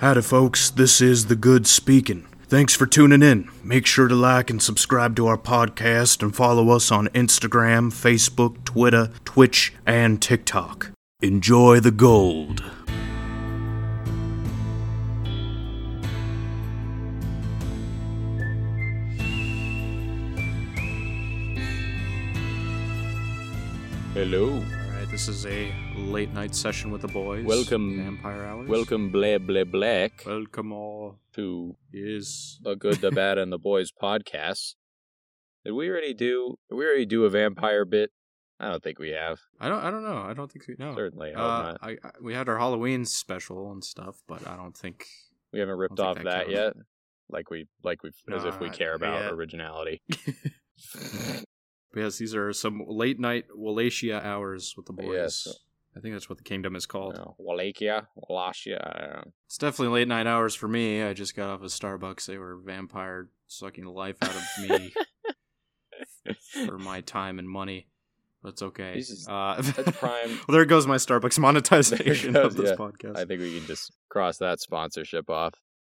Howdy, folks. This is The Good Speaking. Thanks for tuning in. Make sure to like and subscribe to our podcast and follow us on Instagram, Facebook, Twitter, Twitch, and TikTok. Enjoy the gold. Hello. All right, this is a late night session with the boys. Welcome- Vampire Hours. Welcome, blah blah black, Welcome all. to Is the Good, the Bad, and the Boys podcast. Did we already do? Did we already do a vampire bit? I don't think we have. I don't. I don't know. I don't think we know. Certainly, I Uh, not. I, I we had our Halloween special and stuff, but I don't think. We haven't ripped off that that yet. Like we, like we, as if we care about yeah. originality. Yes, these are some late night Wallachia hours with the boys. Yes. I think that's what the kingdom is called. No, Wallachia, Wallachia. I don't know. It's definitely late night hours for me. I just got off of Starbucks. They were vampire sucking the life out of me for my time and money. That's okay. Uh, that's prime- well, there goes my Starbucks monetization it of this yeah. podcast. I think we can just cross that sponsorship off.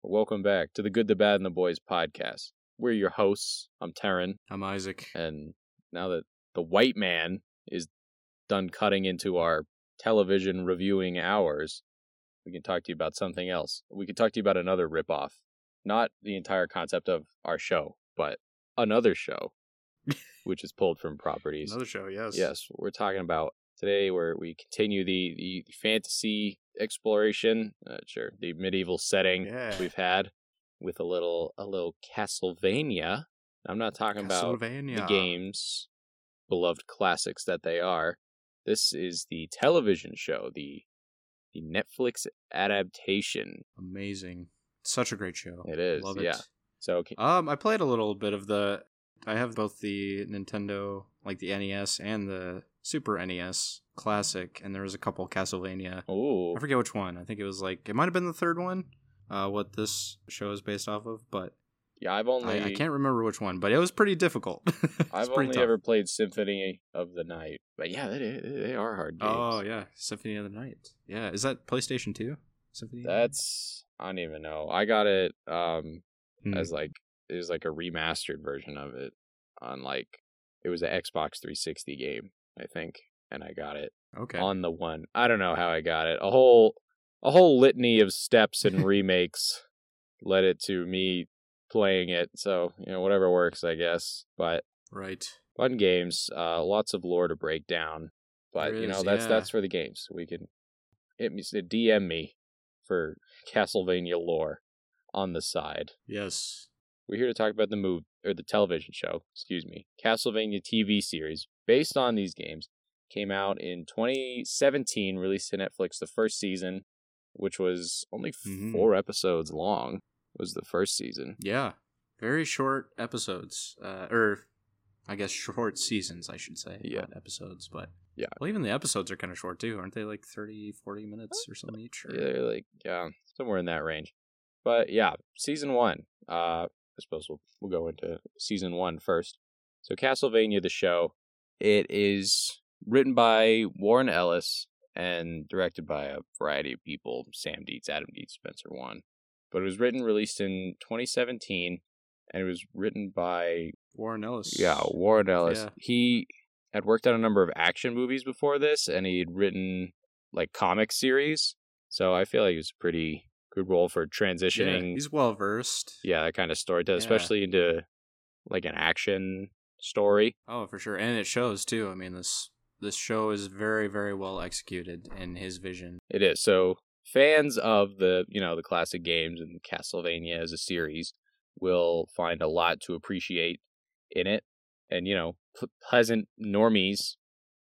Welcome back to the Good, the Bad, and the Boys podcast. We're your hosts. I'm Terren. I'm Isaac. And now that the white man is done cutting into our television reviewing hours, we can talk to you about something else. We can talk to you about another ripoff. Not the entire concept of our show, but another show, which is pulled from properties. Another show, yes. Yes, we're talking about today where we continue the, the fantasy exploration, uh, sure, the medieval setting Yeah. we've had with a little a little Castlevania. I'm not talking about the games, beloved classics that they are. This is the television show, the the Netflix adaptation. Amazing. Such a great show. It is, Love it. yeah. So okay, Um, I played a little bit of the. I have both the Nintendo, like the NES, and the Super NES Classic, and there was a couple Castlevania. oh, I forget which one. I think it was like it might have been the third one. Uh, what this show is based off of, but yeah. I've only I, I can't remember which one. But it was pretty difficult. I've pretty only tough. ever played Symphony of the Night, but yeah, they they are hard games. Oh yeah, Symphony of the Night. Yeah, is that PlayStation Two? Symphony. of the Night? That's I don't even know. I got it um Hmm. as like it was like a remastered version of it on like it was an Xbox 360 game, I think, and I got it okay. on the one. I don't know how I got it. A whole a whole litany of steps and remakes led it to me playing it. So, you know, whatever works, I guess. But right. fun games, uh lots of lore to break down. But, There you know, that's yeah. that's for the games. We can hit me DM me for Castlevania lore on the side. Yes. We're here to talk about the move or the television show, excuse me, Castlevania TV series based on these games. Came out in 2017, released to Netflix the first season, which was only Mhm. four episodes long. Was the first season. Yeah. Very short episodes. Uh, or I guess short seasons, I should say. Yeah. Episodes, but Yeah. Well, even the episodes are kind of short too, aren't they? Like 30, 40 minutes or something each. Or... Yeah, like yeah, somewhere in that range. But yeah, season one. Uh, I suppose we'll we'll go into season one first. So Castlevania the show. It is written by Warren Ellis and directed by a variety of people: Sam Deats, Adam Deats, Spencer Wan. But it was written, released in 2017, and it was written by Warren Ellis. yeah Warren Ellis. Yeah. He had worked on a number of action movies before this, and he'd written like comic series. So I feel like it was a pretty good role for transitioning. Yeah, he's well versed. Yeah, that kind of storytelling, Yeah. especially into like an action story. Oh, for sure, and it shows too. I mean this this show is very very well executed in his vision. It is. So fans of the, you know, the classic games and Castlevania as a series will find a lot to appreciate in it. And, you know, p- pleasant normies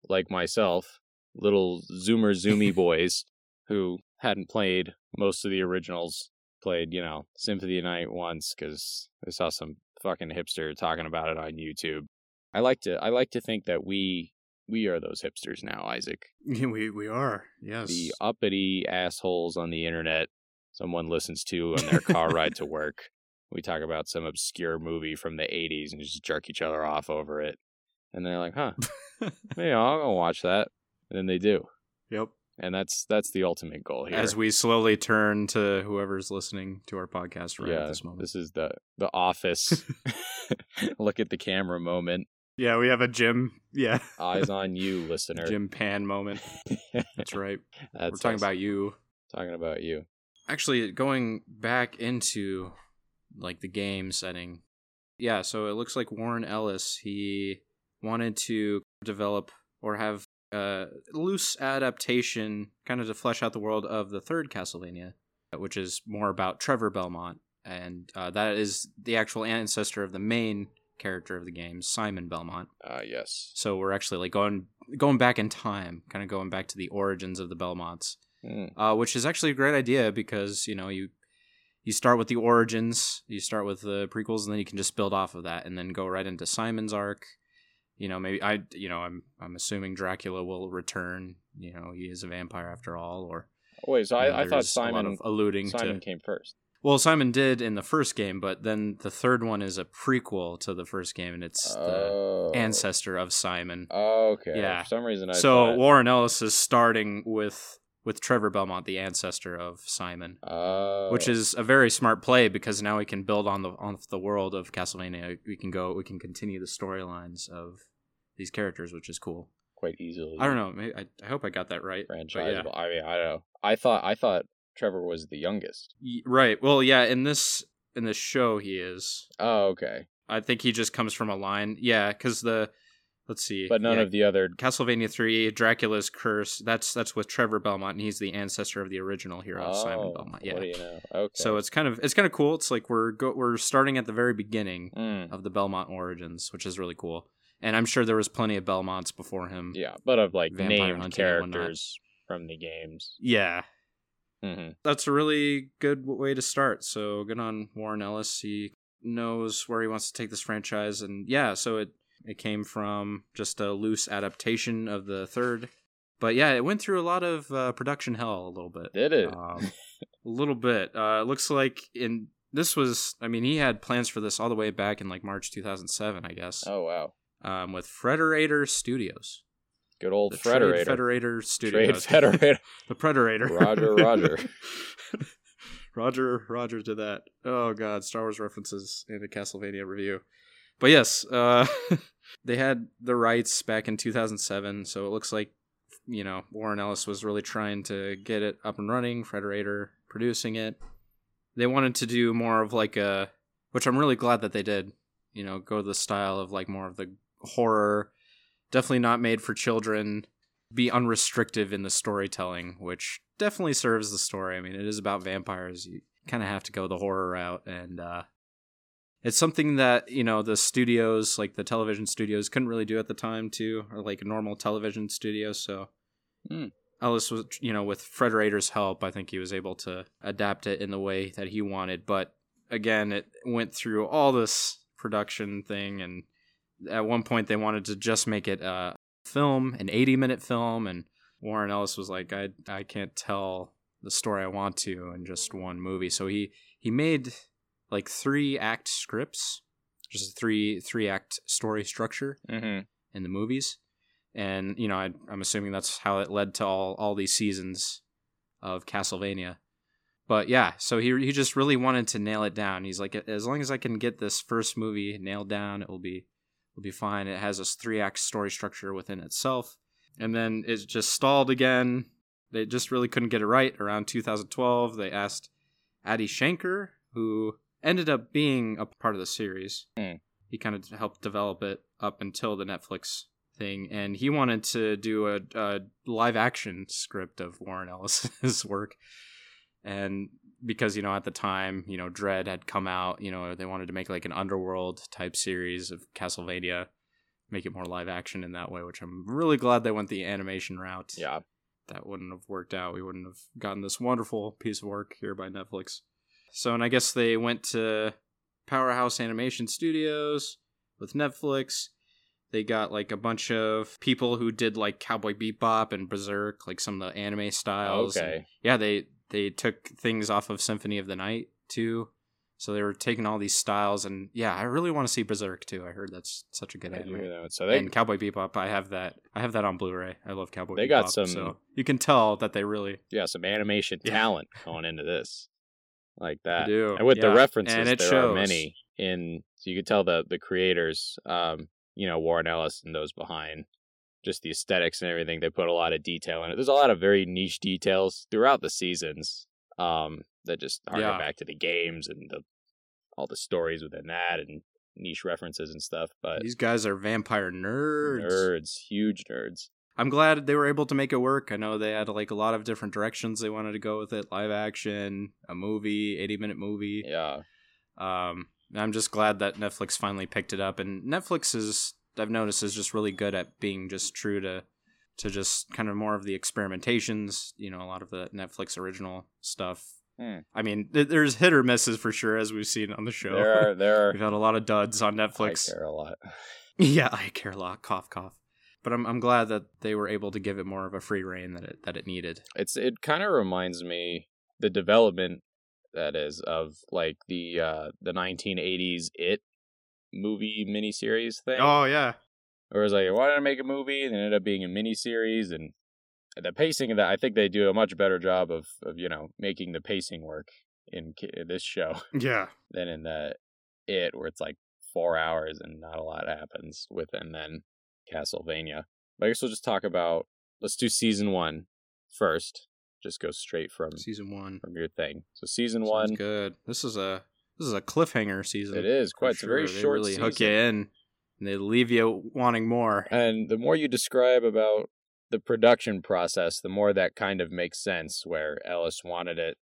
like myself, little zoomer zoomy boys who hadn't played most of the originals, played, you know, Symphony of Night once because I saw some fucking hipster talking about it on YouTube. I like to I like to think that we we are those hipsters now, Isaac we we are yes. the uppity assholes on the internet someone listens to on their car ride to work. We talk about some obscure movie from the 80s and just jerk each other off over it. And they're like, huh, maybe I'll go watch that. And then they do. Yep. and that's that's the ultimate goal here. As we slowly turn to whoever's listening to our podcast right yeah, at this moment. this is the the office. Look at the camera moment. Yeah, we have a Jim. Yeah, Eyes on you, listener. Jim Pan moment. That's right. That's We're talking us. about you. talking about you. Actually, going back into like the game setting. Yeah, so it looks like Warren Ellis, he wanted to develop or have a loose adaptation kind of to flesh out the world of the third Castlevania, which is more about Trevor Belmont. And uh, that is the actual ancestor of the main character of the game, Simon Belmont. Uh yes. So we're actually like going going back in time, kind of going back to the origins of the Belmonts Mm. uh, which is actually a great idea because you know you you start with the origins, you start with the prequels, and then you can just build off of that, and then go right into Simon's arc. You know, maybe I, you know, I'm I'm assuming Dracula will return. You know, he is a vampire after all, or wait, so you know, I, I thought there's a lot Simon of alluding Simon to. came first. Well, Simon did in the first game, but then the third one is a prequel to the first game, and it's the Oh. ancestor of Simon. Okay. Yeah. For some reason I so thought. Warren Ellis is starting with with Trevor Belmont, the ancestor of Simon. Oh. which is a very smart play because now we can build on the on the world of Castlevania. We can go, we can continue the storylines of these characters, which is cool. quite easily. I don't know. Maybe, I, I hope I got that right. but Franchise. yeah. I mean, I don't know. I thought I thought Trevor was the youngest. Right. Well, yeah. In this in this show, he is. Oh, okay. I think he just comes from a line. Yeah, because the let's see. But none yeah, of the other. Castlevania three, Dracula's curse. That's that's with Trevor Belmont, and he's the ancestor of the original hero, Oh, Simon Belmont. Yeah. What do you know? Okay. So it's kind of it's kind of cool. It's like we're go, we're starting at the very beginning Mm, of the Belmont origins, which is really cool. And I'm sure there was plenty of Belmonts before him. yeah, but of like Vampire named hunting and whatnot. characters from the games. Yeah. Hmm That's a really good way to start. So good on Warren Ellis. He knows where he wants to take this franchise and yeah, so it it came from just a loose adaptation of the third. But yeah, it went through a lot of uh, production hell a little bit. Did it? Um, a little bit. Uh, it looks like in this was I mean, he had plans for this all the way back in like March 2007, I guess. oh wow. Um, with Frederator Studios. Good old the Trade. Federator Trade Studios. Federator. the Predator. Roger, Roger. Roger, Roger to that. Oh god, Star Wars references in a Castlevania review. But yes, uh, they had the rights back in 2007, so it looks like you know Warren Ellis was really trying to get it up and running. Frederator producing it. They wanted to do more of like a, which I'm really glad that they did. You know, go the style of like more of the horror. Definitely not made for children be unrestrictive in the storytelling, which definitely serves the story. I mean, it is about vampires. You kind of have to go the horror route, and uh, it's something that you know the studios, like the television studios, couldn't really do at the time, too, or like a normal television studio. So Hmm. Ellis was, you know, with Frederator's help, I think he was able to adapt it in the way that he wanted. But again, it went through all this production thing, and at one point they wanted to just make it a film, an 80 minute film, and Warren Ellis was like, I I can't tell the story I want to in just one movie. So he he made like three act scripts, just a three three act story structure hmm in the movies, and you know I, I'm assuming that's how it led to all all these seasons of Castlevania. But yeah, so he he just really wanted to nail it down. He's like, as long as I can get this first movie nailed down, it will be will be fine. It has this three act story structure within itself, and then it just stalled again. They just really couldn't get it right. Around 2012, they asked Adi Shankar, who ended up being a part of the series. Hmm. He kind of helped develop it up until the Netflix thing, and he wanted to do a, a live action script of Warren Ellis's work. And because you know at the time, you know, Dredd had come out, you know, they wanted to make like an underworld type series of Castlevania, make it more live action in that way, which I'm really glad they went the animation route Yeah. that wouldn't have worked out. We wouldn't have gotten this wonderful piece of work here by Netflix. So, and I guess they went to Powerhouse Animation Studios with Netflix. They got like a bunch of people who did like Cowboy Bebop and Berserk, like some of the anime styles. and- Okay. yeah, they they took things off of Symphony of the Night too. So they were taking all these styles, and yeah, I really want to see Berserk too. I heard that's such a good I do anime. So they and Cowboy Bebop, I have that. I have that on Blu-ray. I love Cowboy. They Bebop, got some- So you can tell that they really yeah some animation Yeah. talent going into this like that. do. And with the references, and it there shows. are many in. So you could tell the the creators, um, you know, Warren Ellis and those behind, just the aesthetics and everything. They put a lot of detail in it. There's a lot of very niche details throughout the seasons, um, that just harken Yeah. back to the games and the all the stories within that and niche references and stuff. But These guys are vampire nerds. nerds, huge nerds. I'm glad they were able to make it work. I know they had like a lot of different directions they wanted to go with it: live action, a movie, 80 minute movie. Yeah, Um, I'm just glad that Netflix finally picked it up. And Netflix is, I've noticed, is just really good at being just true to, to just kind of more of the experimentations. You know, a lot of the Netflix original stuff. Hmm. I mean, th- there's hit or misses for sure, as we've seen on the show. there are there are. We've had a lot of duds on Netflix. I care a lot. Yeah, I care a lot. Cough, cough. But I'm I'm glad that they were able to give it more of a free reign that it that it needed. It's it kind of reminds me the development that is of like the uh the 1980s It movie miniseries thing. Oh yeah, Where it's like, why did I make a movie? And it ended up being a miniseries, and the pacing of that, I think they do a much better job of of you know making the pacing work in this show yeah. than in the It, where it's like four hours and not a lot happens within then Castlevania. But I guess we'll just talk about let's do season one first. Just go straight from Season one. from your thing. So season Sounds one, good. This is a this is a cliffhanger season. it is quite it's a very sure. They short really season. hook you in, and they leave you wanting more. And the more you describe about the production process, the more that kind of makes sense. Where Ellis wanted it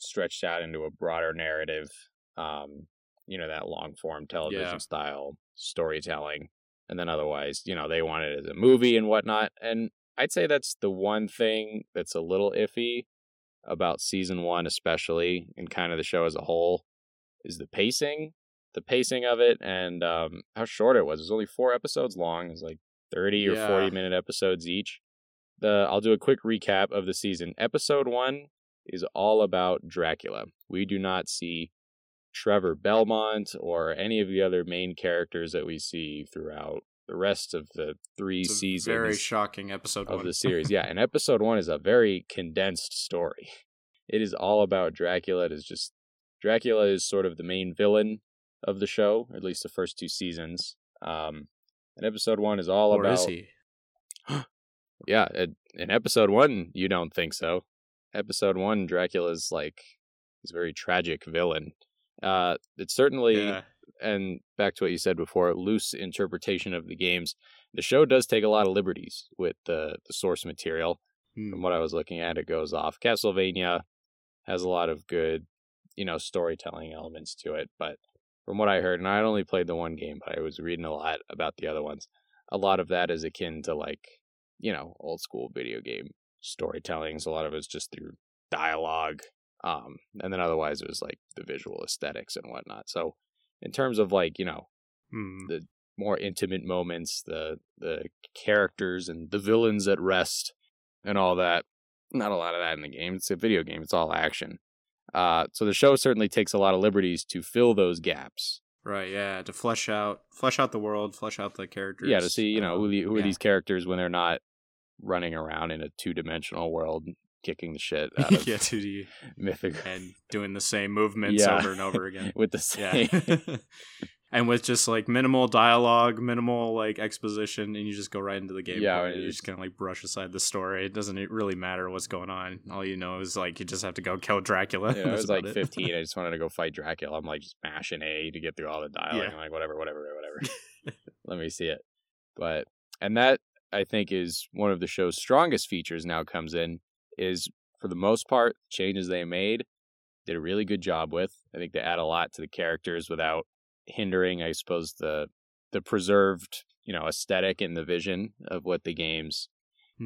stretched out into a broader narrative, um, you know, that long form television Yeah. style storytelling, and then otherwise, you know, they wanted it as a movie and whatnot. And I'd say that's the one thing that's a little iffy about season one, especially, and kind of the show as a whole, is the pacing. The pacing of it and um, how short it was. It was only four episodes long. It was like 30 or Yeah. 40 minute episodes each. The I'll do a quick recap of the season. Episode 1 is all about Dracula. We do not see Trevor Belmont or any of the other main characters that we see throughout the rest of the 3 It's a seasons very shocking episode of one. the series. Yeah, and episode 1 is a very condensed story. It is all about Dracula. It is just Dracula is sort of the main villain of the show, at least the first two seasons. Um, and episode one is all or about is he? yeah. In episode one, you don't think so. Episode one, Dracula's like he's a very tragic villain. Uh, it's certainly Yeah. and back to what you said before, loose interpretation of the games. The show does take a lot of liberties with the the source material. Hmm. From what I was looking at, it goes off. Castlevania has a lot of good, you know, storytelling elements to it. But from what I heard, and I only played the one game, but I was reading a lot about the other ones. A lot of that is akin to like, you know, old school video game storytelling. So a lot of it's just through dialogue. Um, and then otherwise it was like the visual aesthetics and whatnot. So in terms of like, you know, Hmm. the more intimate moments, the the characters and the villains at rest and all that. Not a lot of that in the game. It's a video game. It's all action. Uh, so the show certainly takes a lot of liberties to fill those gaps. Right. Yeah. To flesh out, flesh out the world, flesh out the characters. Yeah, to see you know who, Um, the, who are these characters when they're not running around in a two dimensional world kicking the shit out of yeah, 2D mythic and doing the same movements Yeah. over and over again. with the same. Yeah. And with just like minimal dialogue, minimal like exposition, and you just go right into the gameplay. Yeah, you just kind of like brush aside the story. It doesn't really matter what's going on. All you know is like you just have to go kill Dracula. Yeah, I was like it. 15. I just wanted to go fight Dracula. I'm like just mashing A to get through all the dialogue. Yeah. I'm like, whatever, whatever, whatever. Let me see it. But, and that I think is one of the show's strongest features now comes in is for the most part, changes they made, did a really good job with. I think they add a lot to the characters without hindering, I suppose, the the preserved, you know, aesthetic and the vision of what the games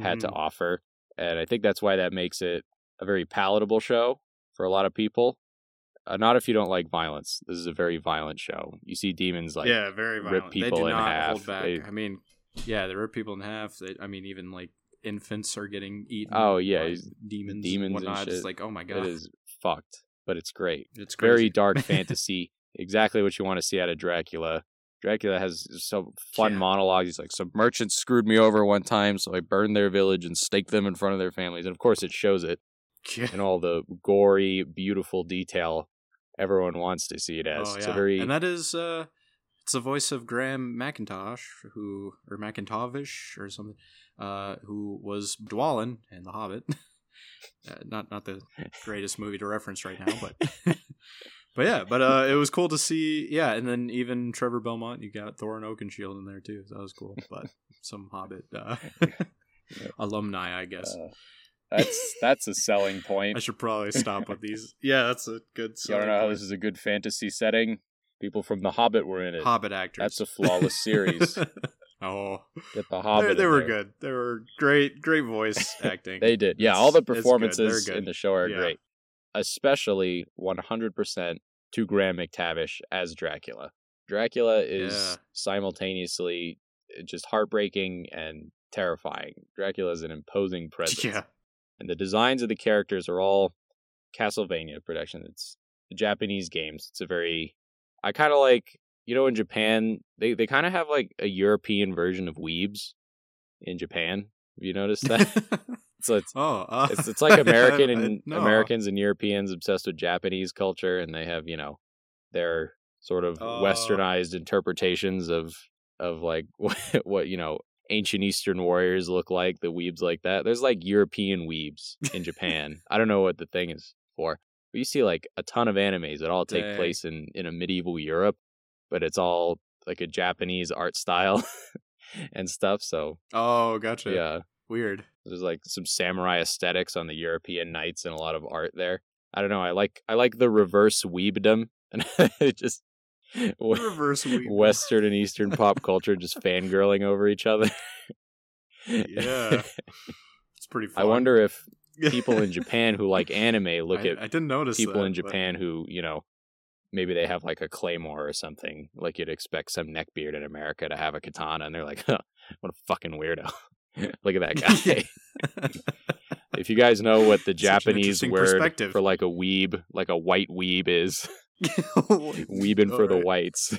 had to Mhm. offer. And I think that's why that makes it a very palatable show for a lot of people. Uh, not if you don't like violence. This is a very violent show. You see demons like yeah, very rip violent. people they do in not half. hold back. They- I mean, yeah, they rip people in half. They, I mean, even like infants are getting eaten. Oh, yeah, by demons, demons and and whatnot. shit. It's like, oh my god, it is fucked. but it's great. It's Very dark fantasy. Exactly what you want to see out of Dracula. Dracula has some fun Yeah. monologues. He's like, some merchants screwed me over one time, so I burned their village and staked them in front of their families. And of course, it shows it Yeah. in all the gory, beautiful detail everyone wants to see it as. Oh, It's a very and that is uh it's the voice of Graham McIntosh who or McIntovish or something uh who was Dwalin in The Hobbit. uh, not not the greatest movie to reference right now, but but yeah, but uh it was cool to see yeah, and then even Trevor Belmont, you got Thorin Oakenshield in there too. So that was cool. But some Hobbit uh alumni, I guess. uh, that's that's a selling point. I should probably stop with these. Yeah, that's a good You want to know how this is a good fantasy setting? People from The Hobbit were in it. Hobbit actors. That's a flawless series. oh, Get the they, Hobbit. they in were there. good. They were great, great voice acting. They did. Yeah, all the it's good. They're performances in the show are Yeah. great. Especially 100% to Graham McTavish as Dracula. Dracula is Yeah. simultaneously uh, just heartbreaking and terrifying. Dracula is an imposing presence. yeah, And the designs of the characters are all Castlevania production. It's Japanese games. It's a very I kind of like, you know in Japan, they they kind of have like a European version of Weebs in Japan. Have you noticed that? so it's oh, uh, it's it's like American and no. Americans and Europeans obsessed with Japanese culture, and they have you know their sort of Oh. westernized interpretations of of like what, what you know ancient Eastern warriors look like. The weebs like that. There's like European weebs in Japan. I don't know what the thing is for, but you see like a ton of animes that all take Dang. place in in a medieval Europe, but it's all like a Japanese art style and stuff. So Oh, gotcha. yeah. weird. There's like some samurai aesthetics on the European knights and a lot of art there. I don't know. I like I like the reverse weebdom and it just Reverse weeb. Western and Eastern pop culture just fangirling over each other. Yeah. It's pretty. Fun. I wonder if people in Japan who like anime look I, at I didn't notice people that, in but- Japan who you know maybe they have like a claymore or something. Like you'd expect some neckbeard in America to have a katana, and they're like, huh, "What a fucking weirdo! look at that guy." if you guys know what the Japanese word for like a weeb, like a white weeb is, weebing for the whites.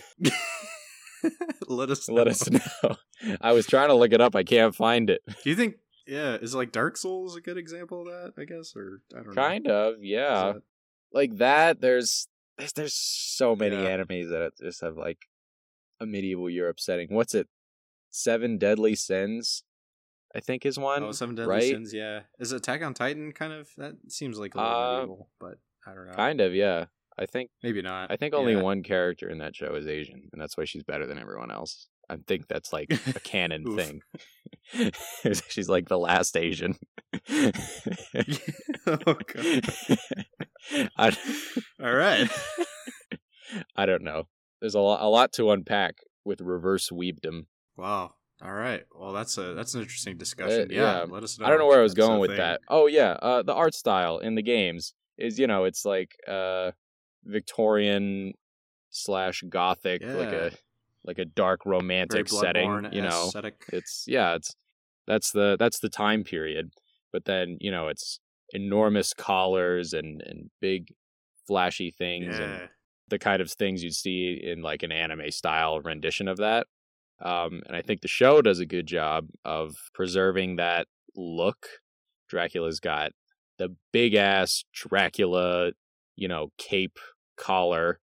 Let us. Let know. us know. I was trying to look it up. I can't find it. Do you think? Yeah, is like Dark Souls a good example of that? I guess, or I don't know. Kind of, yeah. that- Like that. There's there's, there's so many Yeah. animes that just have like a medieval Europe setting. What's it? Seven Deadly Sins, I think is one. Oh, Seven Deadly right? Sins. Yeah, is Attack on Titan kind of? That seems like a little Uh, medieval, but I don't know. Kind of, yeah. I think Maybe not. I think only Yeah. one character in that show is Asian, and that's why she's better than everyone else. I think that's like a canon thing. she's like the last Asian. oh, God. I, All right. I don't know. There's a lot, a lot to unpack with reverse weebdom. Wow. All right. Well, that's a that's an interesting discussion. Uh, yeah, yeah. Let us know. I don't know where I was if that's a going with thing. that. Oh yeah, uh, the art style in the games is you know it's like uh, Victorian slash Gothic, like a like a dark romantic setting. You know, aesthetic. it's yeah, it's that's the that's the time period. But then you know it's enormous collars and and big flashy things and the kind of things you'd see in like an anime style rendition of that. Um, and I think the show does a good job of preserving that look. Dracula's got the big ass Dracula, you know, cape collar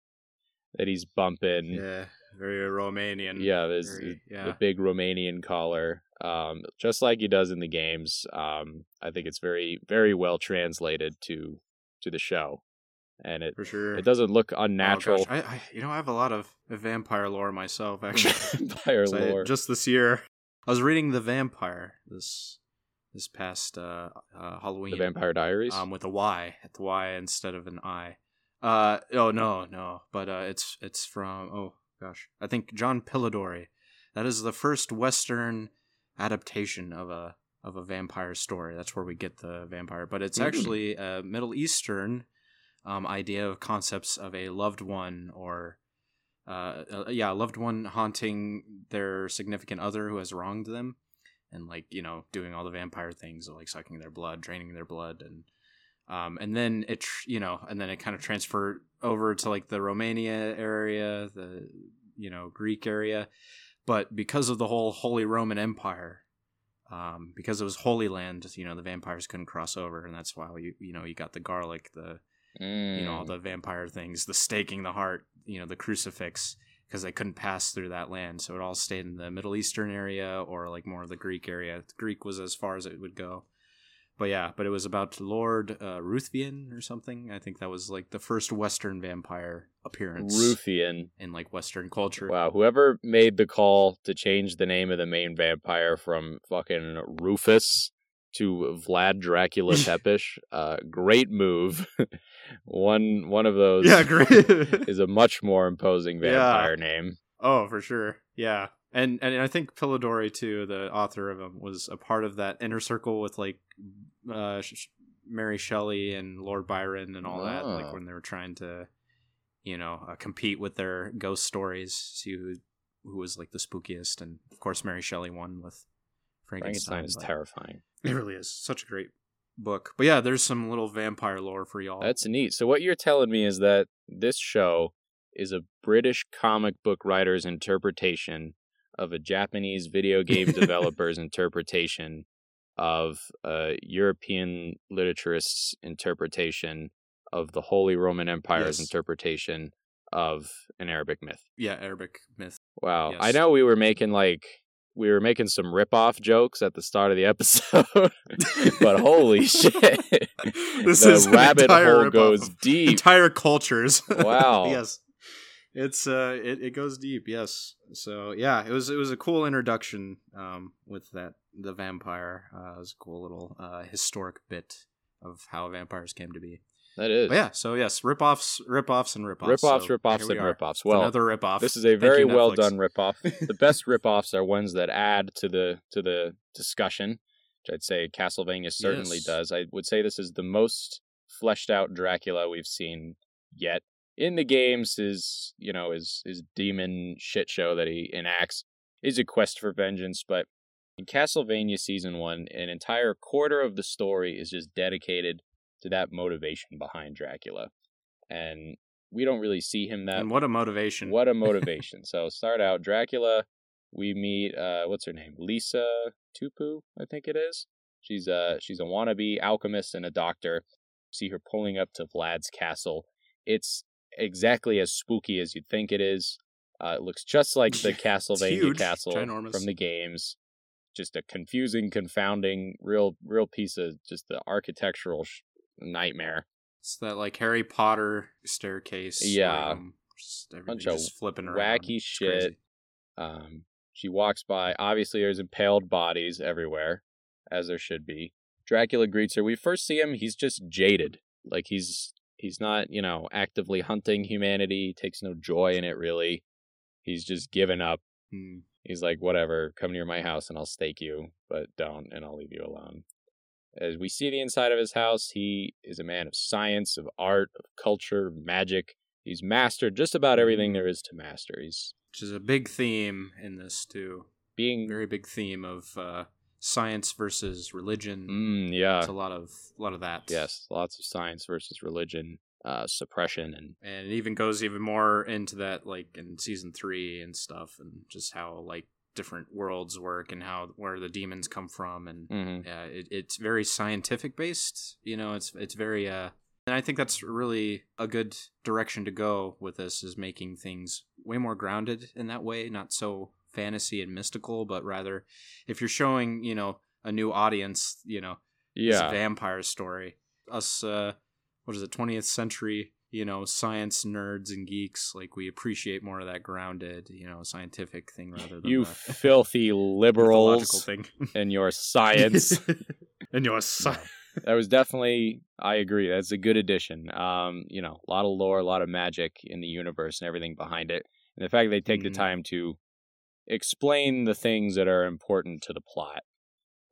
that he's bumping. Yeah. Very Romanian. Yeah, there's Very- the big Romanian collar, um, just like he does in the games. Um, I think it's very, very well translated to to the show, and it For sure. it doesn't look Oh, unnatural. gosh. I, I, you know, I have a lot of vampire lore myself. Actually, Vampire 'Cause I- lore. just this year, I was reading the Vampire this this past uh, uh, Halloween. the Vampire Diaries. um, with a Y at the Y instead of an I. Uh oh no no, but uh, it's it's from oh gosh, I think John Polidori. That is the first Western adaptation of a of a vampire story. That's where we get the vampire, but it's Mm. actually a Middle Eastern um, idea of concepts of a loved one or. Uh, uh, yeah, a loved one haunting their significant other who has wronged them, and like you know, doing all the vampire things, like sucking their blood, draining their blood, and Um, and then it, tr- you know, and then it kind of transferred over to like the Romania area, the you know Greek area, but because of the whole Holy Roman Empire, um, because it was Holy Land, you know, the vampires couldn't cross over, and that's why you you know you got the garlic, the you know all Mm. the vampire things, the staking the heart, you know, the crucifix, because they couldn't pass through that land, so it all stayed in the Middle Eastern area or like more of the Greek area. Greek was as far as it would go. But yeah, but it was about Lord uh, Ruthven or something. I think that was like the first Western vampire appearance Ruffian. in like Western culture. Wow, whoever made the call to change the name of the main vampire from fucking Rufus to Vlad Dracula Tepes, uh, great move. one one of those Yeah, great. is a much more imposing Yeah. vampire name. oh, for sure. Yeah, and and I think Polidori too, the author of them, was a part of that inner circle with like uh, Sh- Mary Shelley and Lord Byron and all that. Like Ah. when they were trying to, you know, uh, compete with their ghost stories, see who who was like the spookiest, and of course Mary Shelley won with Frankenstein. Frankenstein is terrifying. It really is such a great book. But yeah, there's some little vampire lore for y'all. That's neat. So what you're telling me is that this show is a British comic book writer's interpretation of a Japanese video game developer's interpretation of a European literaturist's interpretation of the Holy Roman Empire's Yes. interpretation of an Arabic myth. yeah, Arabic myth. Wow. I know we were making like we were making some rip-off jokes at the start of the episode, but holy shit. This the is rabbit entire hole rip-off goes deep. entire cultures. Wow. yes. It's uh it, it goes deep, yes. So yeah, it was it was a cool introduction um with that the vampire. Uh it was a cool little uh historic bit of how vampires came to be. That is. But yeah, so yes, rip-offs, rip-offs and rip-offs. Rip-offs, So rip-offs, we and are. rip-offs. Well, another rip-off. This is a very you, well done rip-off. the best rip-offs are ones that add to the to the discussion, which I'd say Castlevania certainly Yes. does. I would say this is the most fleshed out Dracula we've seen yet. In the games, his you know his his demon shit show that he enacts is a quest for vengeance, but in Castlevania season one, an entire quarter of the story is just dedicated to that motivation behind Dracula, and we don't really see him that and what a motivation. what a motivation. so start out Dracula. We meet uh what's her name? Lisa Tupu, I think it is. She's a she's a wannabe alchemist and a doctor. See her pulling up to Vlad's castle. It's exactly as spooky as you'd think it is. Uh, it looks just like the Castlevania huge, castle ginormous. from the games. Just a confusing, confounding, real, real piece of just the architectural sh- nightmare. It's that like Harry Potter staircase. Yeah. room, just Bunch of just flipping around. wacky It's shit. Um, she walks by. Obviously, there's impaled bodies everywhere, as there should be. Dracula greets her. We first see him. He's just jaded. Like he's he's not you know actively hunting humanity. He Takes no joy in it really. He's just given up. Hmm. He's like, whatever, come near my house and I'll stake you, but don't, and I'll leave you alone. As we see the inside of his house, he is a man of science, of art, of culture, magic. He's mastered just about everything there is to master. He's Which is a big theme in this too. being Very big theme of uh, science versus religion. Mm, yeah. It's a lot of a lot of that. Yes. Lots of science versus religion, uh, suppression, and and it even goes even more into that like in season three and stuff, and just how like different worlds work and how where the demons come from and Mhm. yeah it, it's very scientific based you know it's it's very uh and i think that's really a good direction to go with this is making things way more grounded in that way not so fantasy and mystical but rather if you're showing you know a new audience you know yeah. vampire story us uh what is it 20th century you know science nerds and geeks like we appreciate more of that grounded you know scientific thing rather than You the filthy liberals thing and your science. and your sci- that was definitely I agree. That's a good addition. Um, you know, a lot of lore, a lot of magic in the universe and everything behind it. And the fact they take the Mhm. time to explain the things that are important to the plot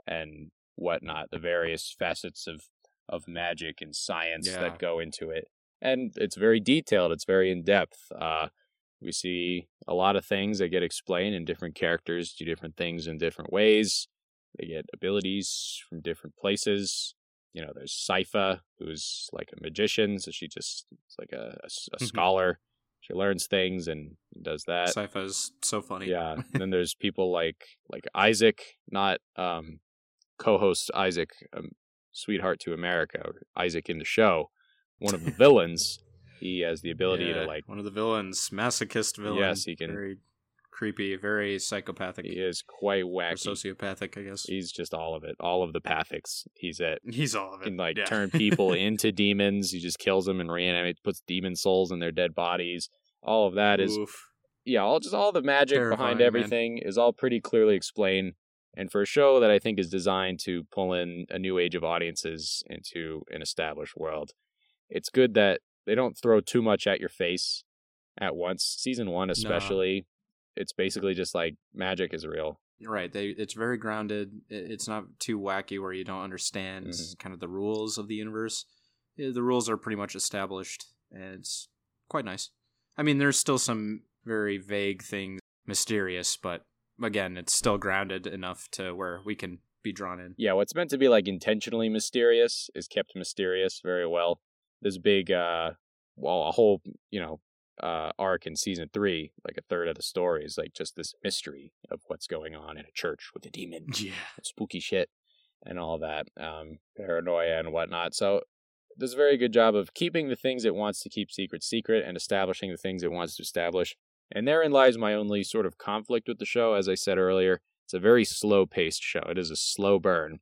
and whatnot, the various facets of of magic and science Yeah. that go into it. And it's very detailed, it's very in depth. Uh we see a lot of things that get explained and different characters do different things in different ways. They get abilities from different places you know, there's Sypha, who's like a magician, so she just is like a, a Mhm. scholar. She learns things and does that. Sci-fi is so funny. Yeah. and then there's people like like Isaac, not um co-host Isaac, um, Sweetheart to America, or Isaac in the show, one of the villains. He has the ability Yeah, to like one of the villains, masochist villain. Yes, he can- Very creepy, very psychopathic, he is quite wacky. sociopathic, I guess. He's just all of it, all of the pathics. He's it. He's all of it. Can like yeah. turn people into demons. He just kills them and reanimates, puts demon souls in their dead bodies. All of that is Oof. yeah, all just all the magic Terrifying, behind man. everything is all pretty clearly explained. And for a show that I think is designed to pull in a new age of audiences into an established world, it's good that they don't throw too much at your face at once. Season one, especially, it's basically just like magic is real. You're right. They it's very grounded. It's not too wacky where you don't understand Mhm. kind of the rules of the universe. The rules are pretty much established, and it's quite nice. I mean, there's still some very vague things, mysterious, but again, it's still grounded enough to where we can be drawn in. Yeah, what's meant to be like intentionally mysterious is kept mysterious very well. This big, uh, well, a whole, you know, uh, arc in season three, like a third of the story is like just this mystery of what's going on in a church with a demon, Yeah. spooky shit, and all that, um, paranoia and whatnot. So, it does a very good job of keeping the things it wants to keep secret secret and establishing the things it wants to establish. And therein lies my only sort of conflict with the show. As I said earlier, it's a very slow paced show. It is a slow burn.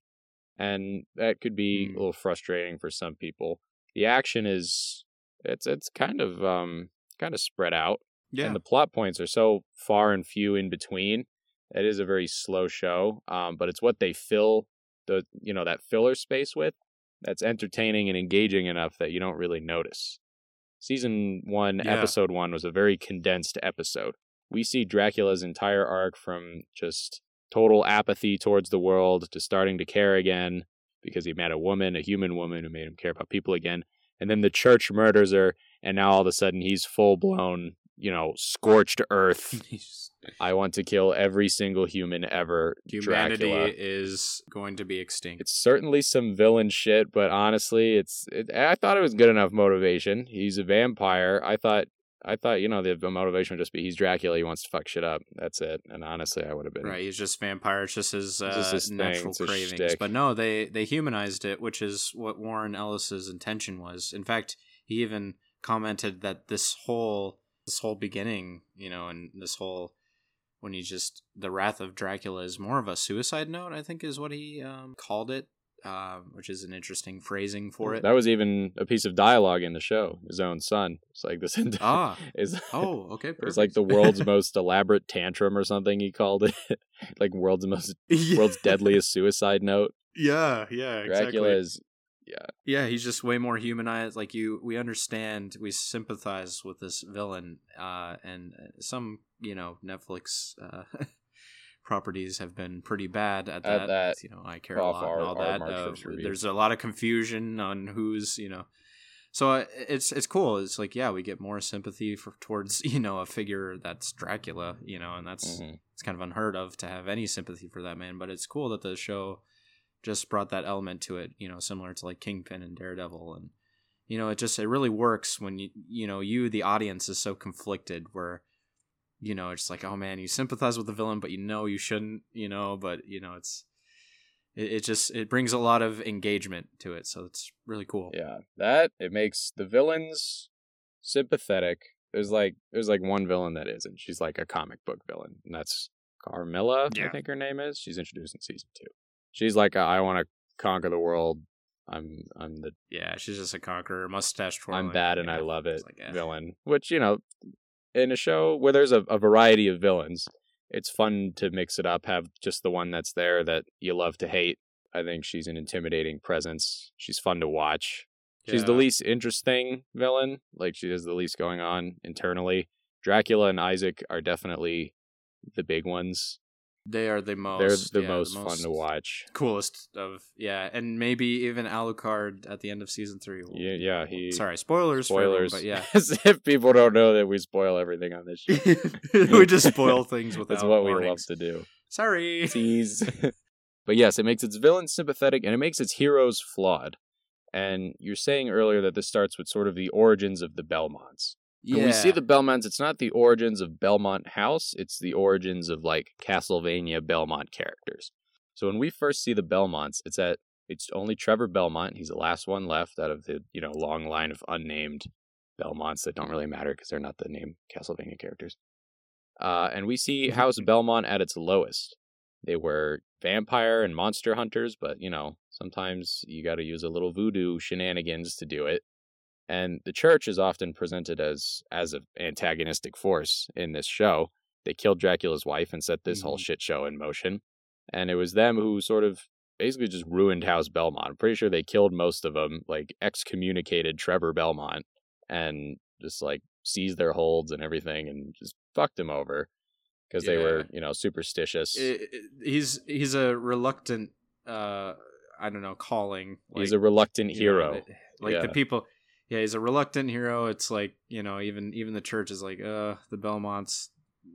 And that could be Hmm. a little frustrating for some people. The action is it's it's kind of um kind of spread out. Yeah. And the plot points are so far and few in between. It is a very slow show. Um, but it's what they fill the you know, that filler space with that's entertaining and engaging enough that you don't really notice. Season one, Yeah. episode one was a very condensed episode. We see Dracula's entire arc from just total apathy towards the world to starting to care again because he met a woman, a human woman who made him care about people again. And then the church murders her, and now all of a sudden he's full blown, you know, scorched earth. I want to kill every single human ever. Humanity Dracula. is going to be extinct. It's certainly some villain shit, but honestly, it's. It, I thought it was good enough motivation. He's a vampire. I thought. I thought you know the motivation would just be he's Dracula. He wants to fuck shit up. That's it. And honestly, I would have been. Right, he's just vampire. It's just his, uh, just his natural cravings. But no, they they humanized it, which is what Warren Ellis's intention was. In fact, he even commented that this whole this whole beginning, you know, and this whole when he just the wrath of Dracula is more of a suicide note. I think is what he um, called it, uh, which is an interesting phrasing for it. That was even a piece of dialogue in the show. His own son. It's like this. ah, is oh, okay, It was like the world's most elaborate tantrum or something. He called it like world's most Yeah. world's deadliest suicide note. Yeah, yeah, Dracula is Yeah, he's just way more humanized. Like you, we understand, we sympathize with this villain. Uh, and uh, some, you know, Netflix uh, properties have been pretty bad at that. At that. You know, I care a lot our- and all that. Uh, there's a lot of confusion on who's, you know. So uh, it's it's cool. It's like yeah, we get more sympathy for towards you know a figure that's Dracula, you know, and that's mhm. it's kind of unheard of to have any sympathy for that man. But it's cool that the show just brought that element to it, you know, similar to like Kingpin and Daredevil, and you know, it just it really works when you you know you the audience is so conflicted where you know it's like oh man you sympathize with the villain but you know you shouldn't you know but you know it's it, it just it brings a lot of engagement to it so it's really cool Yeah, that it makes the villains sympathetic. There's like there's like one villain that isn't. She's like a comic book villain, and that's Carmilla. I think her name is. She's introduced in season two. She's like, a, I want to conquer the world. I'm I'm the yeah she's just a conqueror mustache twirling I'm bad and you I love it like, eh. villain. Which you know, in a show where there's a, a variety of villains, it's fun to mix it up. Have just the one that's there that you love to hate. I think she's an intimidating presence. She's fun to watch. She's the least interesting villain. Like she has the least going on internally. Dracula and Isaac are definitely the big ones. They are the most They're the, yeah, most fun to watch. coolest of yeah and maybe even alucard at the end of season three will- Yeah, yeah. He sorry spoilers spoilers. but yeah As if people don't know that we spoil everything on this show. we just spoil things without That's what we love warnings. to do. sorry Tease. But yes, it makes its villains sympathetic and it makes its heroes flawed. And you're saying earlier that this starts with sort of the origins of the Belmonts. When we see the Belmonts, it's not the origins of Belmont House, it's the origins of like Castlevania Belmont characters. So when we first see the Belmonts, it's at it's only Trevor Belmont. He's the last one left out of the, you know, long line of unnamed Belmonts that don't really matter because they're not the name Castlevania characters. Uh, and we see House Belmont at its lowest. They were vampire and monster hunters, but you know, sometimes you got to use a little voodoo shenanigans to do it. And the church is often presented as as an antagonistic force in this show. They killed Dracula's wife and set this whole Mhm. shit show in motion. And it was them who sort of basically just ruined House Belmont. I'm pretty sure they killed most of them, like excommunicated Trevor Belmont and just like seized their holds and everything and just fucked him over because they were, you know, superstitious. I- I- he's he's a reluctant uh I don't know calling. He's a reluctant you know, hero. like Yeah. the people. Yeah, he's a reluctant hero. It's like you know, even even the church is like, uh, the Belmonts.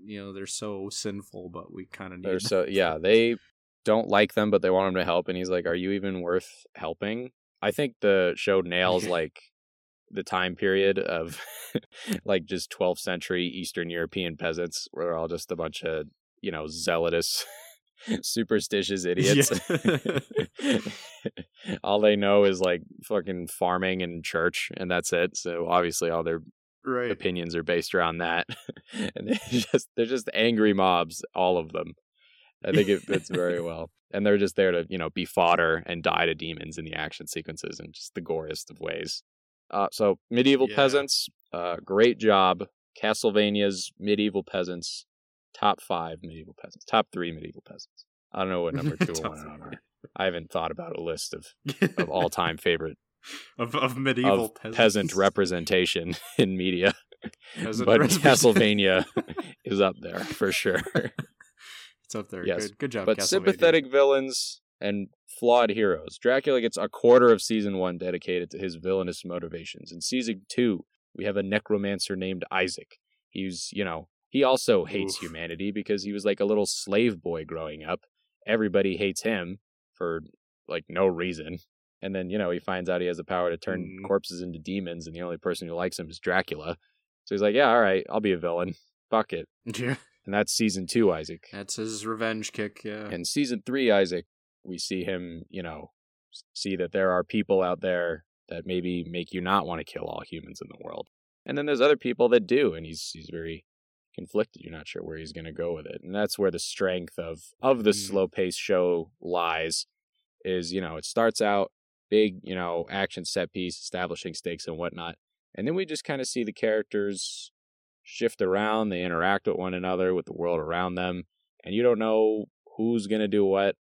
You know, they're so sinful, but we kind of need. They're so yeah, they don't like them, but they want him to help, and he's like, "Are you even worth helping?" I think the show nails like the time period of like just 12th century Eastern European peasants, where they're all just a bunch of you know zealotous, superstitious idiots. all they know is like fucking farming and church, and that's it. So obviously, all their right. opinions are based around that, and they just they're just angry mobs, all of them. I think it fits very well, and they're just there to you know be fodder and die to demons in the action sequences in just the goriest of ways. Uh, so medieval Yeah. peasants, uh, great job. Castlevania's medieval peasants, top five medieval peasants, top three medieval peasants. I don't know what number two or one and one three. are. I haven't thought about a list of of all time favorite of of medieval of peasants. peasant representation in media. Peasant but. Castlevania is up there for sure. It's up there. Yes, Good, good job. but sympathetic villains and flawed heroes. Dracula gets a quarter of season one dedicated to his villainous motivations. In season two, we have a necromancer named Isaac. He's, you know, he also hates Oof. humanity because he was like a little slave boy growing up. Everybody hates him for like no reason. And then, you know, he finds out he has the power to turn Mm. corpses into demons, and the only person who likes him is Dracula. So he's like, yeah, all right, I'll be a villain. Fuck it. Yeah, And that's season two, Isaac. that's his revenge kick. Yeah. And season three, Isaac, we see him, you know, see that there are people out there that maybe make you not want to kill all humans in the world. And then there's other people that do, and he's he's very conflicted. You're not sure where he's gonna go with it. And that's where the strength of of the Mm. slow paced show lies. Is, you know, it starts out big, you know, action set piece, establishing stakes and whatnot. And then we just kind of see the characters shift around, they interact with one another, with the world around them, and you don't know who's gonna do what.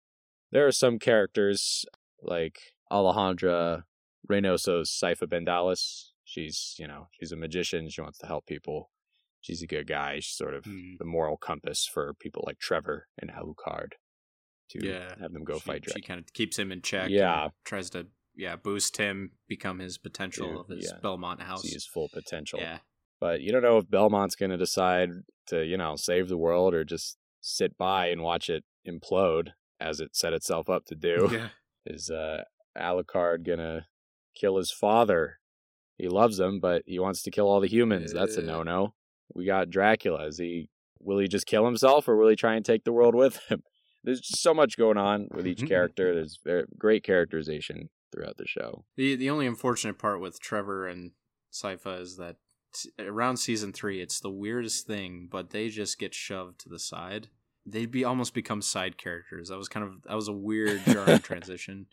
There are some characters like Alejandra Reynoso's Sypha Belnades. She's, you know, she's a magician. She wants to help people. She's a good guy. She's sort of Mm. the moral compass for people like Trevor and Alucard to Yeah. have them go she, fight She Dracula. kind of keeps him in check. Yeah. and tries to yeah boost him, become his potential of his yeah. Belmont house. See his full potential. Yeah. But you don't know if Belmont's going to decide to, you know, save the world or just sit by and watch it implode as it set itself up to do. Yeah. Is uh, Alucard going to kill his father? He loves him, but he wants to kill all the humans. That's a no no. We got Dracula. Is he, will he just kill himself or will he try and take the world with him? There's just so much going on with each Mhm. character. There's very, great characterization throughout the show. The the only unfortunate part with Trevor and Sypha is that around season three, it's the weirdest thing, but they just get shoved to the side. They'd be almost become side characters. That was kind of that was a weird jarring transition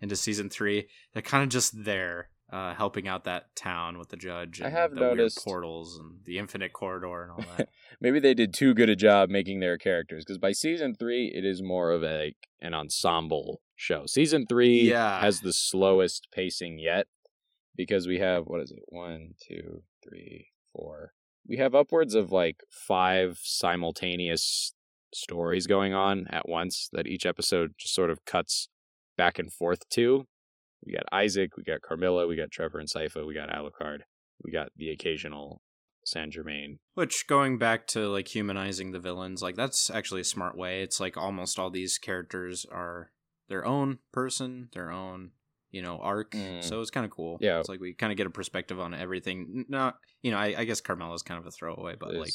into season three. They're kind of just there, uh, helping out that town with the judge. I have the noticed- portals and the infinite corridor and all that. maybe they did too good a job making their characters because by season three it is more of a, like an ensemble show season three Yeah. has the slowest pacing yet because we have what is it one two three four we have upwards of like five simultaneous stories going on at once that each episode just sort of cuts back and forth to we got isaac we got carmilla we got trevor and sypha we got alucard we got the occasional saint germain Which going back to like humanizing the villains, like that's actually a smart way. It's like almost all these characters are their own person, their own you know arc. Mm. So it's kind of cool. Yeah. it's like we kind of get a perspective on everything. Not you know I, I guess Carmilla's kind of a throwaway, but like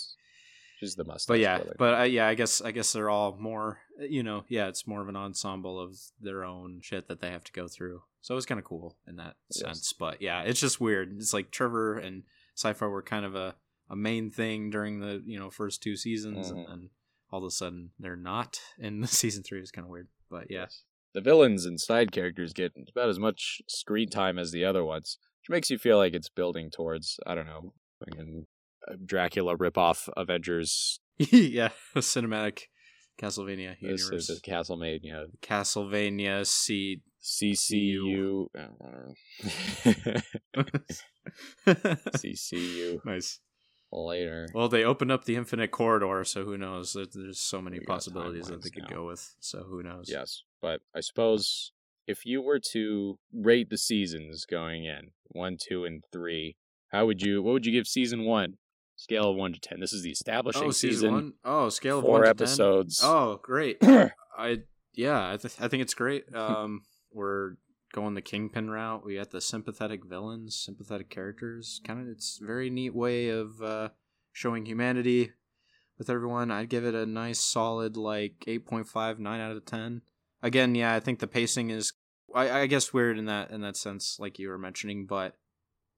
She's the mustache. but yeah, brother. but uh, yeah, I guess I guess they're all more you know yeah, it's more of an ensemble of their own shit that they have to go through. So it was kind of cool in that Yes. sense. But yeah, it's just weird. It's like Trevor and Sypha were kind of a a main thing during the you know first two seasons, Mhm. and then all of a sudden they're not. in the season three is kind of weird. But yeah, the villains and side characters get about as much screen time as the other ones, which makes you feel like it's building towards I don't know, fucking a Dracula ripoff Avengers. yeah, a cinematic Castlevania This is Castlevania Castlevania C. CCU. I don't know. CCU nice. later. Well, they opened up the infinite corridor, so who knows? There's so many We possibilities that they could now. go with. So who knows? Yes, but I suppose if you were to rate the seasons going in one, two, and three, how would you? What would you give season one? Scale of one to ten. This is the establishing Oh, season. season one. Oh, scale of Four one to 10? episodes. Oh, great. I yeah, I, th- I think it's great. Um, we're going the kingpin route. We got the sympathetic villains, sympathetic characters. Kind of, it's a very neat way of uh, showing humanity with everyone. I'd give it a nice, solid like 8.5, 9 out of ten. Again, yeah, I think the pacing is, I, I guess, weird in that in that sense, like you were mentioning, but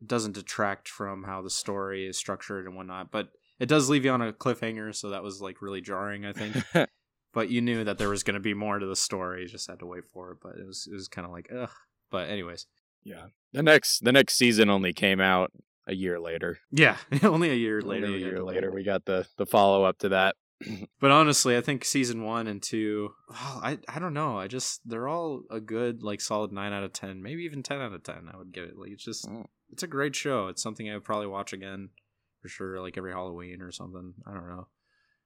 doesn't detract from how the story is structured and whatnot. But it does leave you on a cliffhanger, so that was like really jarring. I think but you knew that there was going to be more to the story. You just had to wait for it. But it was it was kind of like ugh. But anyways, yeah. The next the next season only came out a year later. yeah, only a year later. Only a year later, we got the the follow up to that. But honestly, I think season one and two, well, I I don't know. I just they're all a good like solid nine out of ten, maybe even ten out of ten. I would give it. Like it's just Mm. It's a great show. It's something I would probably watch again for sure, like every Halloween or something. I don't know.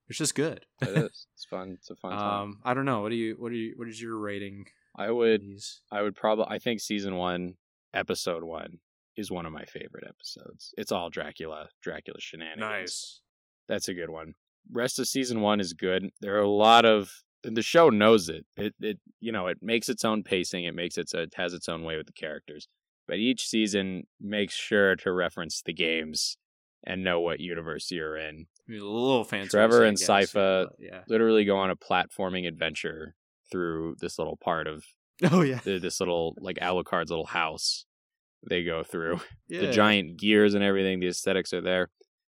It's just good. It is. It's fun. It's a fun time. um, I don't know. What do you what do you what is your rating? I would These? I would probably I think season one, episode one, is one of my favorite episodes. It's all Dracula, Dracula shenanigans. Nice. That's a good one. Rest of season one is good. There are a lot of and the show knows it. It it you know, it makes its own pacing, it makes its it has its own way with the characters. But each season makes sure to reference the games and know what universe you're in. I mean, a little fancy. Trevor and Sypha- Yeah. Literally go on a platforming adventure through this little part of Oh yeah. the, this little like Alucard's little house they go through. yeah. The giant gears and everything, the aesthetics are there.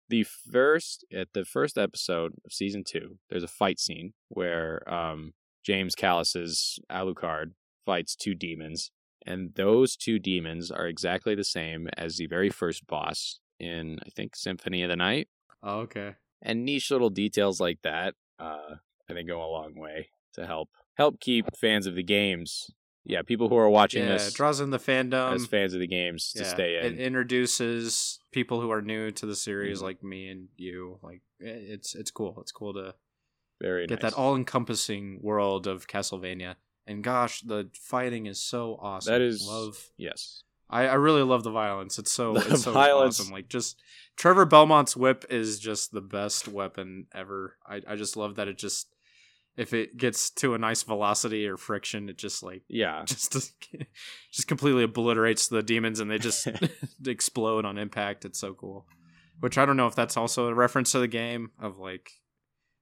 The first at the first episode of season two, there's a fight scene where um, James Callis's Alucard fights two demons, and those two demons are exactly the same as the very first boss in I think Symphony of the Night. Oh, okay. And niche little details like that, uh, I think go a long way to help help keep fans of the games. Yeah, people who are watching yeah, this draws in the fandom. as fans of the games to yeah, stay in. It introduces people who are new to the series, Mhm. like me and you. Like eh, it's it's cool. It's cool to Very get nice. that all encompassing world of Castlevania. And gosh, the fighting is so awesome. That is love. yes. I, I really love the violence. It's so The it's so violence- awesome. Like just Trevor Belmont's whip is just the best weapon ever. I, I just love that it just if it gets to a nice velocity or friction, it just like Yeah. just just completely obliterates the demons and they just explode on impact. It's so cool. Which I don't know if that's also a reference to the game of like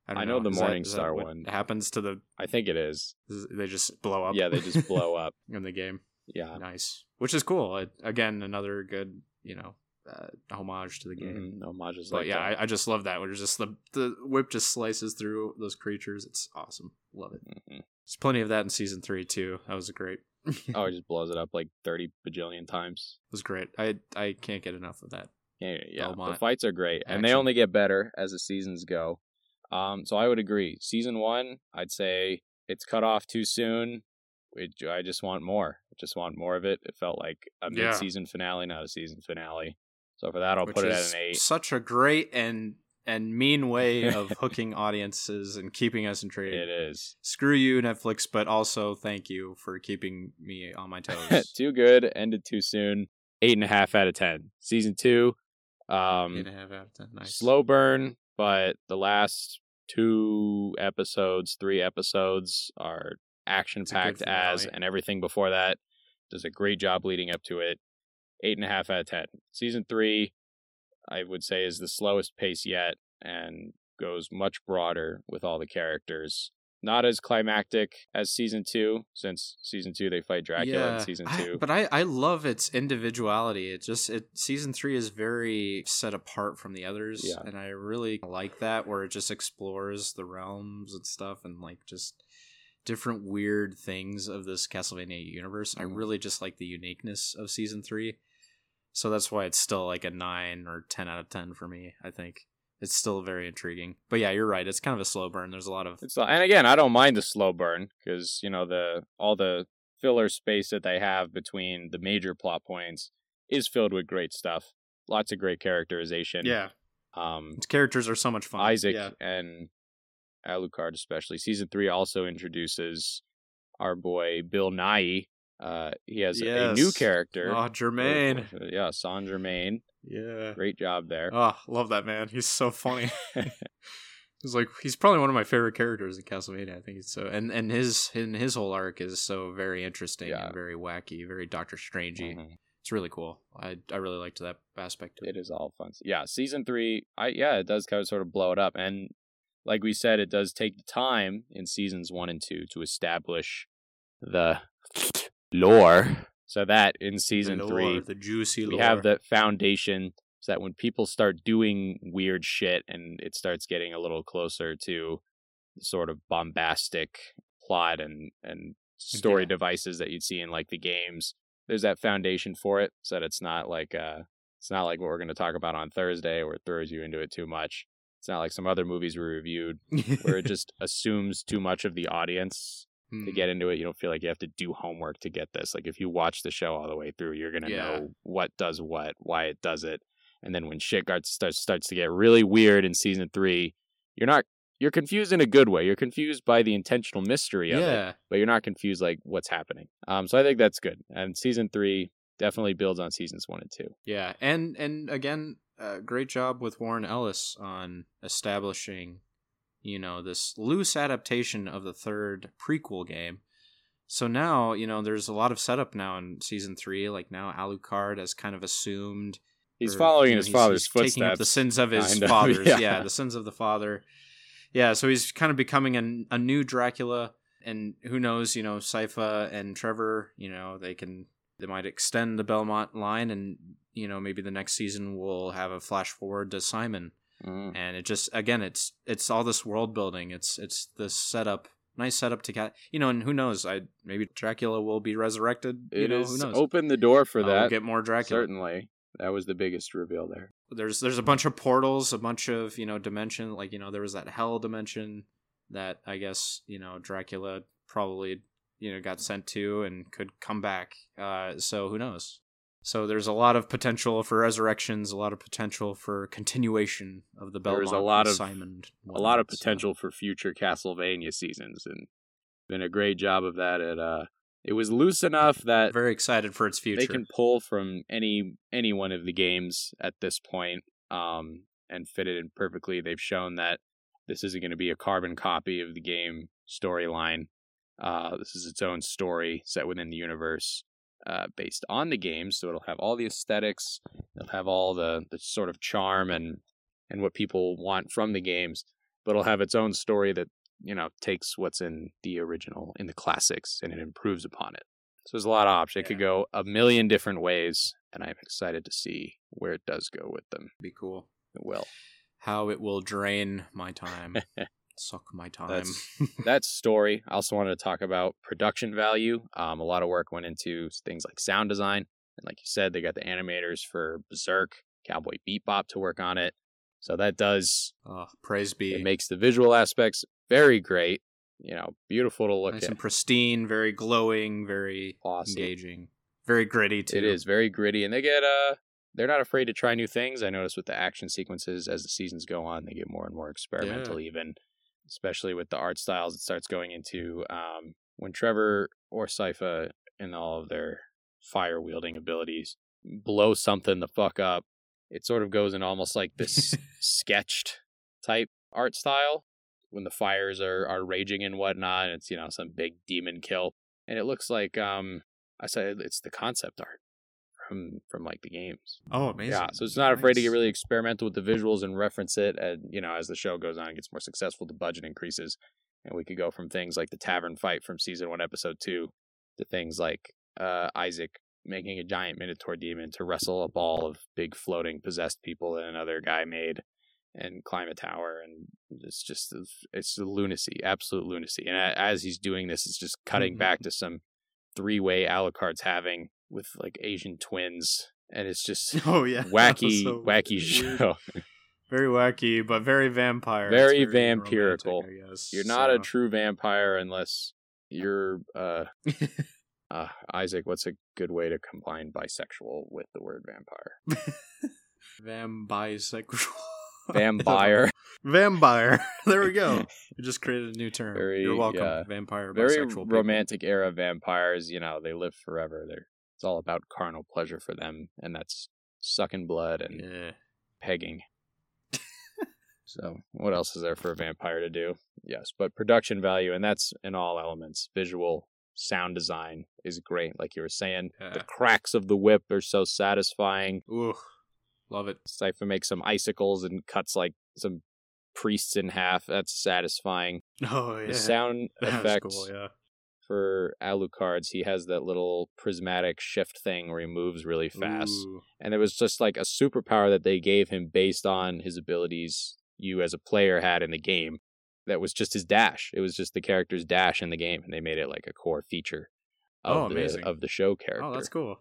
I, I know the Is that- Morning Star one. happens to the I think it is. they just blow up. Yeah, they just blow up. in the game. Yeah. Nice, which is cool. It, again, another good you know uh, homage to the game. Mhm, Homages But like yeah. I, I just love that. Where just the the whip just slices through those creatures. It's awesome. Love it. Mhm. There's plenty of that in season three too. That was great. Oh, it just blows it up like thirty bajillion times. It was great. I I can't get enough of that. Yeah, yeah. The fights are great, and they only get better as the seasons go. Um, so I would agree. Season one, I'd say it's cut off too soon. It, I just want more. I just want more of it. It felt like a Yeah. mid-season finale, not a season finale. So for that, I'll which put it at an eight. Such a great and and mean way of hooking audiences and keeping us intrigued. It is. Screw you, Netflix, but also thank you for keeping me on my toes. too good. Ended too soon. Eight and a half out of ten. Season two, Eight um, and a half out of ten. Nice. slow burn, but the last two episodes, three episodes are action packed as, and everything before that does a great job leading up to it. Eight and a half out of ten. Season three, I would say, is the slowest pace yet and goes much broader with all the characters. Not as climactic as season two, since season two they fight Dracula in season I- but I, I love its individuality. It just it season three is very set apart from the others, Yeah. and I really like that where it just explores the realms and stuff, and like just different weird things of this Castlevania universe. I Mhm. really just like the uniqueness of season three, so that's why it's still like a nine or ten out of ten for me. I think it's still very intriguing. But yeah, you're right. It's kind of a slow burn. There's a lot of It's and again, I don't mind the slow burn because you know the all the filler space that they have between the major plot points is filled with great stuff. Lots of great characterization. yeah. Um, Its characters are so much fun. Isaac Yeah. and Alucard, especially. Season three also introduces our boy Bill Nighy. Uh, he has a new Yes. character. Oh, Germain. Yeah, Saint Germain. Yeah. Great job there. Oh, love that man. He's so funny. he's like he's probably one of my favorite characters in Castlevania. I think so and and his and his whole arc is so very interesting Yeah. and very wacky, very Doctor Strangey. Mhm. It's really cool. I I really liked that aspect of it. it is all fun. Yeah, season three, I yeah, it does kind of sort of blow it up, and like we said, it does take the time in seasons one and two to establish the lore, so that in season the three lore, the juicy we lore. have the foundation, so that when people start doing weird shit and it starts getting a little closer to sort of bombastic plot and and story Yeah. devices that you'd see in like the games there's that foundation for it so that it's not like uh it's not like what we're going to talk about on Thursday where it throws you into it too much. It's not like some other movies we reviewed where it just assumes too much of the audience to Hmm. get into it. You don't feel like you have to do homework to get this. Like if you watch the show all the way through, you're gonna Yeah. know what does what, why it does it, and then when shit starts starts to get really weird in season three, you're not you're confused in a good way. You're confused by the intentional mystery of it yeah. but you're not confused like what's happening. Um, so I think that's good. And season three definitely builds on seasons one and two. Yeah, and and again, uh, great job with Warren Ellis on establishing, you know, this loose adaptation of the third prequel game. So now, you know, there's a lot of setup now in season three. Like now, Alucard has kind of assumed He's or, following you know, his he's- father's he's footsteps. taking up the sins of his kind of, fathers. yeah. yeah. the sins of the father. Yeah, so he's kind of becoming a, a new Dracula, and who knows? You know, Sypha and Trevor. You know, they can they might extend the Belmont line, and you know, maybe the next season we'll have a flash forward to Simon, Mhm. and it just again, it's it's all this world building. It's it's this setup. Nice setup to get, you know, and who knows? I maybe Dracula will be resurrected. You It know, is who knows? open the door for Uh, that. We'll get more Dracula. Certainly, that was the biggest reveal there. there's there's a bunch of portals, a bunch of you know dimension. Like you know there was that hell dimension that I guess you know Dracula probably you know got sent to and could come back. Uh, so who knows? So there's a lot of potential for resurrections, a lot of potential for continuation of the Belmont. There's a lot of- Simon. A lot of so- potential for future Castlevania seasons, and been a great job of that. At uh, it was loose enough that Very excited for its future. they can pull from any any one of the games at this point um and fit it in perfectly they've shown that this isn't going to be a carbon copy of the game storyline uh this is its own story set within the universe uh based on the game so it'll have all the aesthetics it'll have all the the sort of charm and and what people want from the games but it'll have its own story that you know takes what's in the original in the classics and it improves upon it so there's a lot of options. It could go a million different ways, and I'm excited to see where it does go with them. be cool. It will. How it will drain my time, suck my time. That's- That story. I also wanted to talk about production value. Um, a lot of work went into things like sound design, and like you said, they got the animators for Berserk, Cowboy Bebop to work on it. So that does oh, praise be. it makes the visual aspects very great. You know, beautiful to look nice at. and pristine, very glowing, very Awesome. engaging, very gritty too. It is very gritty, and they get uh, they're not afraid to try new things. I notice with the action sequences as the seasons go on, they get more and more experimental, even, especially with the art styles. It starts going into um, when Trevor or Sypha, and all of their fire wielding abilities, blow something the fuck up. It sort of goes in almost like this sketched type art style. when the fires are are raging and whatnot. And it's you know some big demon kill, and it looks like um I said it's the concept art from from like the games. Oh, amazing. Yeah, so it's not afraid to get really experimental with the visuals and reference it. And you know, as the show goes on, and gets more successful, the budget increases, and we could go from things like the tavern fight from season one, episode two, to things like uh, Isaac making a giant minotaur demon to wrestle a ball of big floating possessed people that another guy made, and climb a tower, and it's just it's lunacy, absolute lunacy. And as he's doing this, it's just cutting Mhm. back to some three way Alucard's having with like Asian twins, and it's just Oh yeah. Wacky, so wacky weird. show. Very wacky, but very vampire. Very romantic, vampirical. Guess. You're not a true vampire unless you're uh, uh Isaac. What's a good way to combine bisexual with the word vampire? Vam bisexual. Vampire. Vampire. There we go. We just created a new term. Very, You're welcome. yeah. Vampire Very bisexual. people. romantic era vampires. You know, they live forever. They're it's all about carnal pleasure for them, and that's sucking blood and Yeah. pegging. so, what else is there for a vampire to do? Yes, but production value, and that's in all elements. Visual, sound design is great, like you were saying. Yeah. The cracks of the whip are so satisfying. Ooh. Love it. Sypha makes some icicles and cuts like some priests in half. That's satisfying. Oh yeah. The sound effects. cool, yeah. For Alucard's, he has that little prismatic shift thing where he moves really fast. Ooh. and it was just like a superpower that they gave him based on his abilities you as a player had in the game that was just his dash it was just the character's dash in the game and they made it like a core feature of, Oh, the, of the show character Oh, that's cool.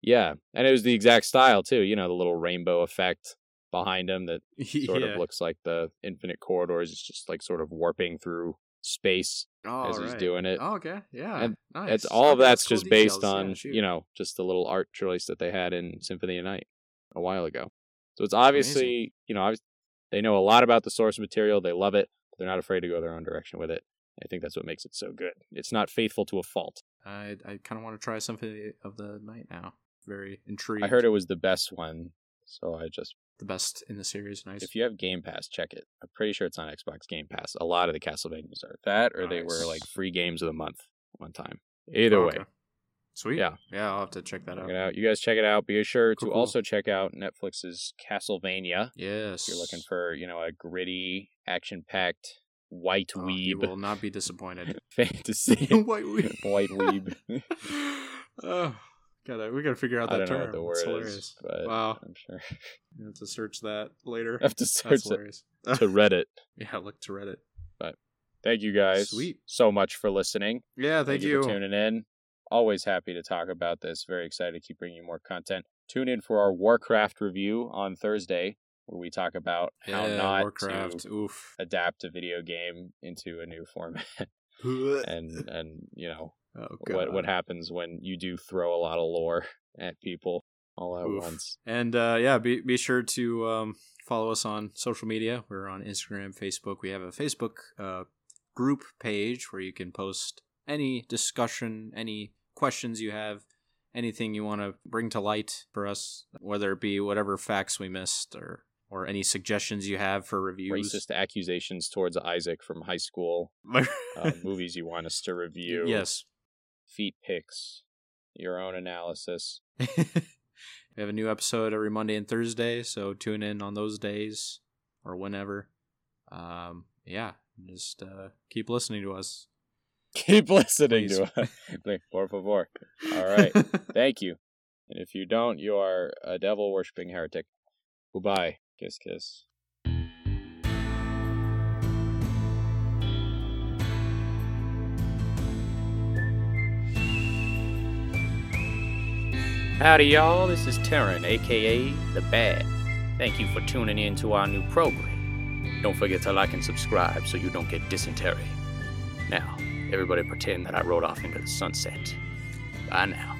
yeah and it was the exact style too you know the little rainbow effect behind him that sort yeah. of looks like the infinite corridors it's just like sort of warping through space oh, as he's doing it Oh, okay. Yeah. And nice. it's all of Okay, that's cool just based details. Yeah, on shoot. you know just the little art choice that they had in Symphony of Night a while ago. So it's obviously you know they know a lot about the source material. They love it. But they're not afraid to go their own direction with it. I think that's what makes it so good. It's not faithful to a fault. I I kind of want to try Symphony of the Night now. Very intrigued. I heard it was the best one, so I just the best in the series. Nice. if you have Game Pass, check it. I'm pretty sure it's on Xbox Game Pass. A lot of the Castlevanias are that, or they were like free games of the month one time. Either Oh, way. Sweet. Yeah. Yeah, I'll have to check that check out. out. You guys check it out. Be sure Cool, to cool. also check out Netflix's Castlevania. Yes. If you're looking for, you know, a gritty, action-packed, white Oh, you will not be disappointed. fantasy, White weeb. white weeb. oh, gotta we gotta figure out I that don't know what the It's word hilarious. is, but Wow. I'm sure You have to search that later. I have to That's search it to Reddit. yeah, look to Reddit. But thank you guys Sweet. so much for listening. Yeah, thank, you for tuning in. Always happy to talk about this. Very excited to keep bringing you more content. Tune in for our Warcraft review on Thursday, where we talk about how Yeah, not Warcraft. to Oof. adapt a video game into a new format, and and you know oh, what what happens when you do throw a lot of lore at people all at Oof. once. And uh, yeah, be be sure to um, follow us on social media. We're on Instagram, Facebook. We have a Facebook uh, group page where you can post any discussion, any questions you have, anything you want to bring to light for us, whether it be whatever facts we missed or or any suggestions you have for reviews. Racist accusations towards Isaac from high school, uh, movies you want us to review, yes. Feet picks, your own analysis. we have a new episode every Monday and Thursday, so tune in on those days or whenever. Um, yeah, just uh, keep listening to us. Keep listening Please. to us. Por favor. All right. Thank you. And if you don't, you are a devil worshipping heretic. Goodbye. Kiss, kiss. Howdy, y'all. This is Terren, aka The Bad. Thank you for tuning in to our new program. Don't forget to like and subscribe so you don't get dysentery. Now, everybody pretend that I rode off into the sunset. Bye now.